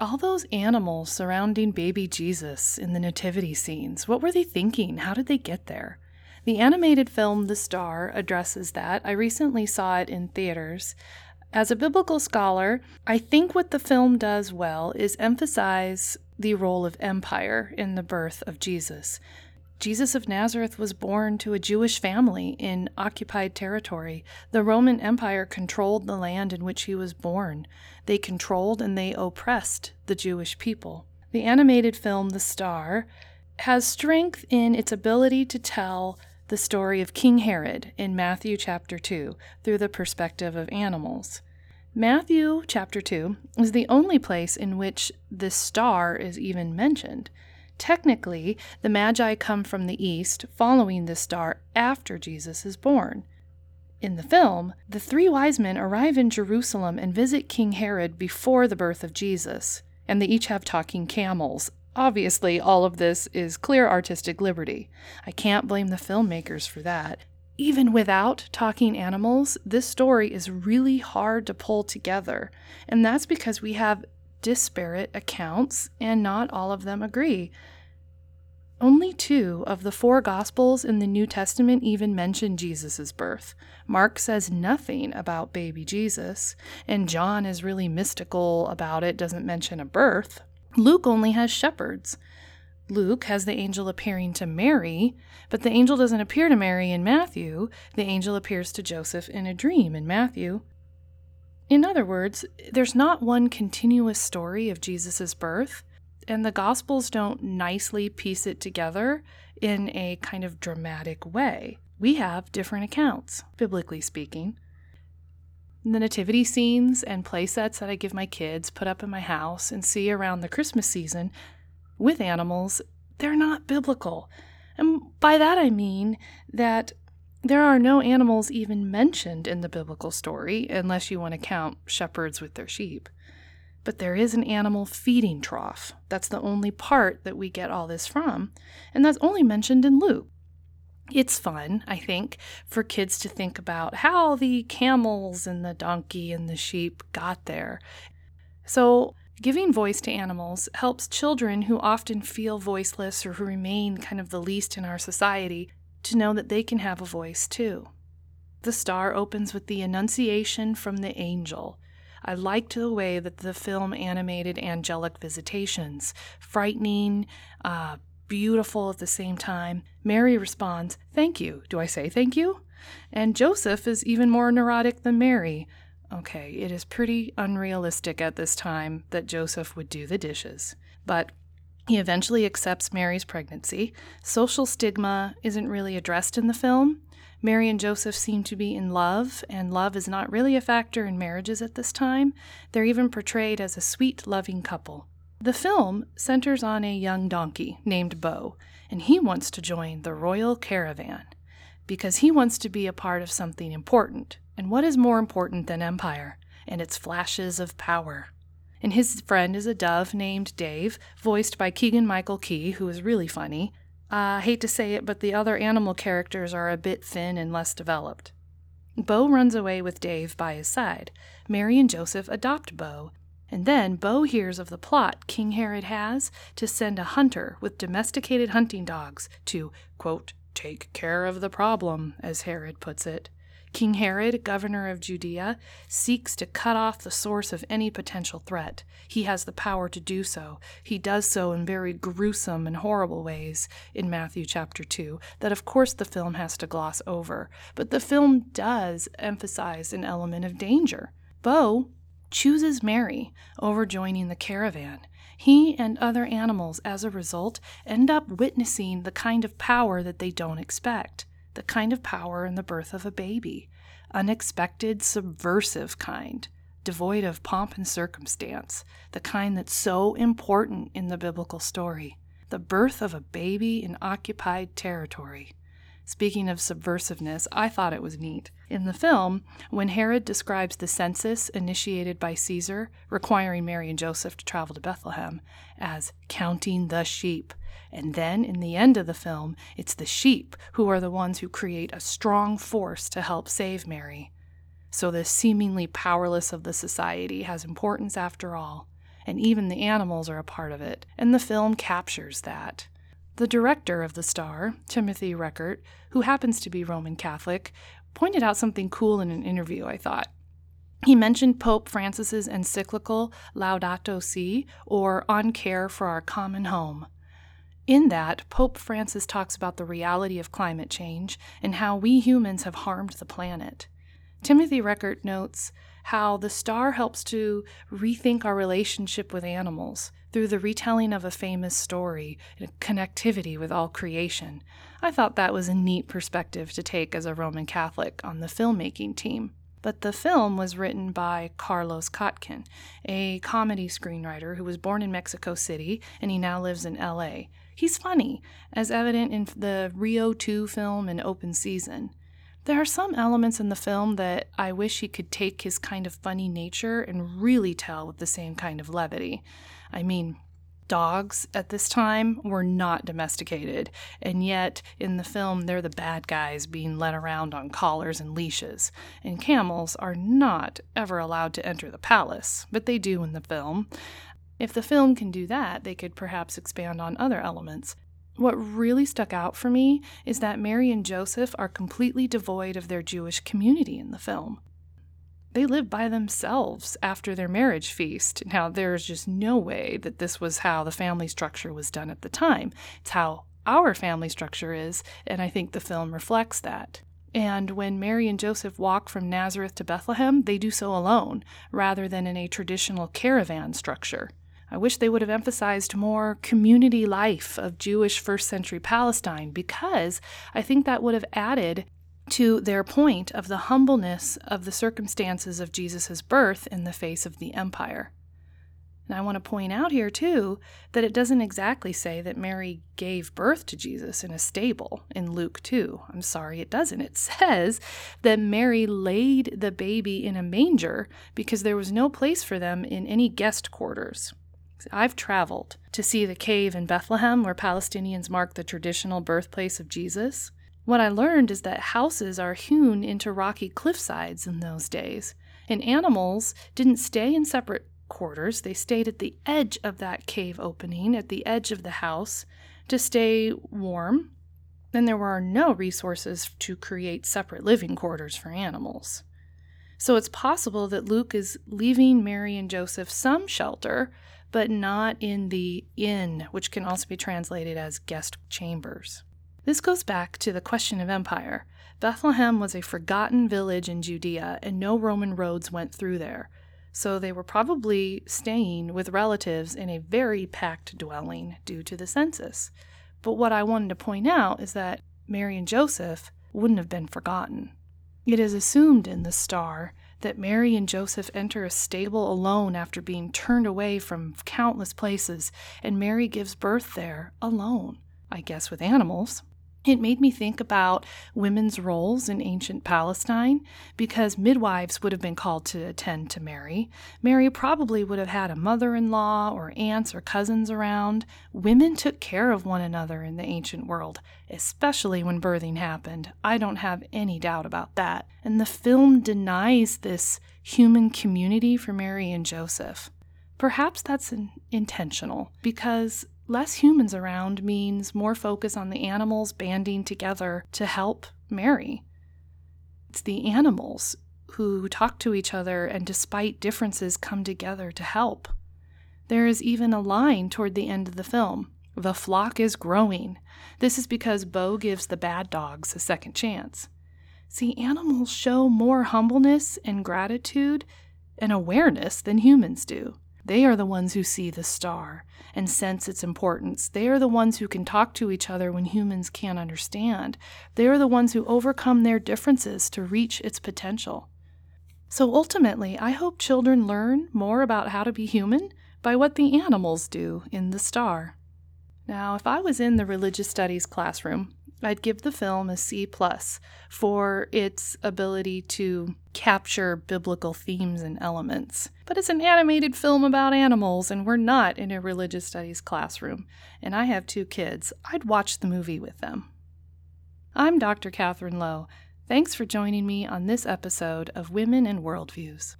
All those animals surrounding baby Jesus in the nativity scenes, what were they thinking? How did they get there? The animated film The Star addresses that. I recently saw it in theaters. As a biblical scholar, I think what the film does well is emphasize the role of empire in the birth of Jesus. Jesus of Nazareth was born to a Jewish family in occupied territory. The Roman Empire controlled the land in which he was born. They controlled and they oppressed the Jewish people. The animated film The Star has strength in its ability to tell the story of King Herod in Matthew chapter 2 through the perspective of animals. Matthew chapter 2 is the only place in which this star is even mentioned. Technically, the Magi come from the east, following this star after Jesus is born. In the film, the three wise men arrive in Jerusalem and visit King Herod before the birth of Jesus, and they each have talking camels, Obviously, all of this is clear artistic liberty. I can't blame the filmmakers for that. Even without talking animals, this story is really hard to pull together, and that's because we have disparate accounts and not all of them agree. Only two of the four Gospels in the New Testament even mention Jesus' birth. Mark says nothing about baby Jesus, and John is really mystical about it, doesn't mention a birth. Luke only has shepherds. Luke has the angel appearing to Mary, but the angel doesn't appear to Mary in Matthew. The angel appears to Joseph in a dream in Matthew. In other words, there's not one continuous story of Jesus' birth, and the Gospels don't nicely piece it together in a kind of dramatic way. We have different accounts, biblically speaking. The nativity scenes and play sets that I give my kids put up in my house and see around the Christmas season with animals, they're not biblical. And by that I mean that there are no animals even mentioned in the biblical story, unless you want to count shepherds with their sheep. But there is an animal feeding trough. That's the only part that we get all this from, and that's only mentioned in Luke it's fun, I think, for kids to think about how the camels and the donkey and the sheep got there. So, giving voice to animals helps children who often feel voiceless or who remain kind of the least in our society to know that they can have a voice too. The star opens with the Annunciation from the angel. I liked the way that the film animated angelic visitations, frightening, uh, beautiful at the same time. Mary responds, Thank you. Do I say thank you? And Joseph is even more neurotic than Mary. Okay, it is pretty unrealistic at this time that Joseph would do the dishes. But he eventually accepts Mary's pregnancy. Social stigma isn't really addressed in the film. Mary and Joseph seem to be in love, and love is not really a factor in marriages at this time. They're even portrayed as a sweet, loving couple. The film centers on a young donkey named Bo, and he wants to join the royal caravan because he wants to be a part of something important. And what is more important than empire and its flashes of power? And his friend is a dove named Dave, voiced by Keegan Michael Key, who is really funny. I hate to say it, but the other animal characters are a bit thin and less developed. Bo runs away with Dave by his side. Mary and Joseph adopt Bo, and then Bo hears of the plot King Herod has to send a hunter with domesticated hunting dogs to, quote, take care of the problem, as Herod puts it. King Herod, governor of Judea, seeks to cut off the source of any potential threat. He has the power to do so. He does so in very gruesome and horrible ways in Matthew chapter 2 that, of course, the film has to gloss over. But the film does emphasize an element of danger. Bo chooses Mary over joining the caravan. He and other animals, as a result, end up witnessing the kind of power that they don't expect the kind of power in the birth of a baby, unexpected, subversive kind, devoid of pomp and circumstance, the kind that's so important in the biblical story. The birth of a baby in occupied territory. Speaking of subversiveness, I thought it was neat. In the film, when Herod describes the census initiated by Caesar, requiring Mary and Joseph to travel to Bethlehem, as counting the sheep, and then in the end of the film, it's the sheep who are the ones who create a strong force to help save Mary. So the seemingly powerless of the society has importance after all, and even the animals are a part of it, and the film captures that. The director of The Star, Timothy Reckart, who happens to be Roman Catholic, pointed out something cool in an interview, I thought. He mentioned Pope Francis's encyclical Laudato Si, or On Care for Our Common Home. In that, Pope Francis talks about the reality of climate change and how we humans have harmed the planet. Timothy Reckart notes how the star helps to rethink our relationship with animals through the retelling of a famous story and connectivity with all creation. I thought that was a neat perspective to take as a Roman Catholic on the filmmaking team. But the film was written by Carlos Kotkin, a comedy screenwriter who was born in Mexico City and he now lives in LA. He's funny, as evident in the Rio 2 film and Open Season. There are some elements in the film that I wish he could take his kind of funny nature and really tell with the same kind of levity. I mean, dogs at this time were not domesticated, and yet in the film they're the bad guys being led around on collars and leashes. And camels are not ever allowed to enter the palace, but they do in the film. If the film can do that, they could perhaps expand on other elements. What really stuck out for me is that Mary and Joseph are completely devoid of their Jewish community in the film. They live by themselves after their marriage feast. Now, there's just no way that this was how the family structure was done at the time. It's how our family structure is, and I think the film reflects that. And when Mary and Joseph walk from Nazareth to Bethlehem, they do so alone, rather than in a traditional caravan structure. I wish they would have emphasized more community life of Jewish first century Palestine because I think that would have added to their point of the humbleness of the circumstances of Jesus' birth in the face of the empire. And I want to point out here, too, that it doesn't exactly say that Mary gave birth to Jesus in a stable in Luke 2. I'm sorry, it doesn't. It says that Mary laid the baby in a manger because there was no place for them in any guest quarters. I've traveled to see the cave in Bethlehem where Palestinians mark the traditional birthplace of Jesus. What I learned is that houses are hewn into rocky cliffsides in those days, and animals didn't stay in separate quarters. They stayed at the edge of that cave opening, at the edge of the house, to stay warm. And there were no resources to create separate living quarters for animals. So it's possible that Luke is leaving Mary and Joseph some shelter but not in the inn, which can also be translated as guest chambers. This goes back to the question of empire. Bethlehem was a forgotten village in Judea, and no Roman roads went through there. So they were probably staying with relatives in a very packed dwelling due to the census. But what I wanted to point out is that Mary and Joseph wouldn't have been forgotten. It is assumed in the star that Mary and Joseph enter a stable alone after being turned away from countless places, and Mary gives birth there alone, I guess with animals. It made me think about women's roles in ancient Palestine because midwives would have been called to attend to Mary. Mary probably would have had a mother in law or aunts or cousins around. Women took care of one another in the ancient world, especially when birthing happened. I don't have any doubt about that. And the film denies this human community for Mary and Joseph. Perhaps that's intentional because Less humans around means more focus on the animals banding together to help Mary. It's the animals who talk to each other and, despite differences, come together to help. There is even a line toward the end of the film The flock is growing. This is because Bo gives the bad dogs a second chance. See, animals show more humbleness and gratitude and awareness than humans do. They are the ones who see the star and sense its importance. They are the ones who can talk to each other when humans can't understand. They are the ones who overcome their differences to reach its potential. So ultimately, I hope children learn more about how to be human by what the animals do in the star. Now, if I was in the religious studies classroom, I'd give the film a C plus for its ability to capture biblical themes and elements. But it's an animated film about animals, and we're not in a religious studies classroom. And I have two kids. I'd watch the movie with them. I'm Dr. Catherine Lowe. Thanks for joining me on this episode of Women and Worldviews.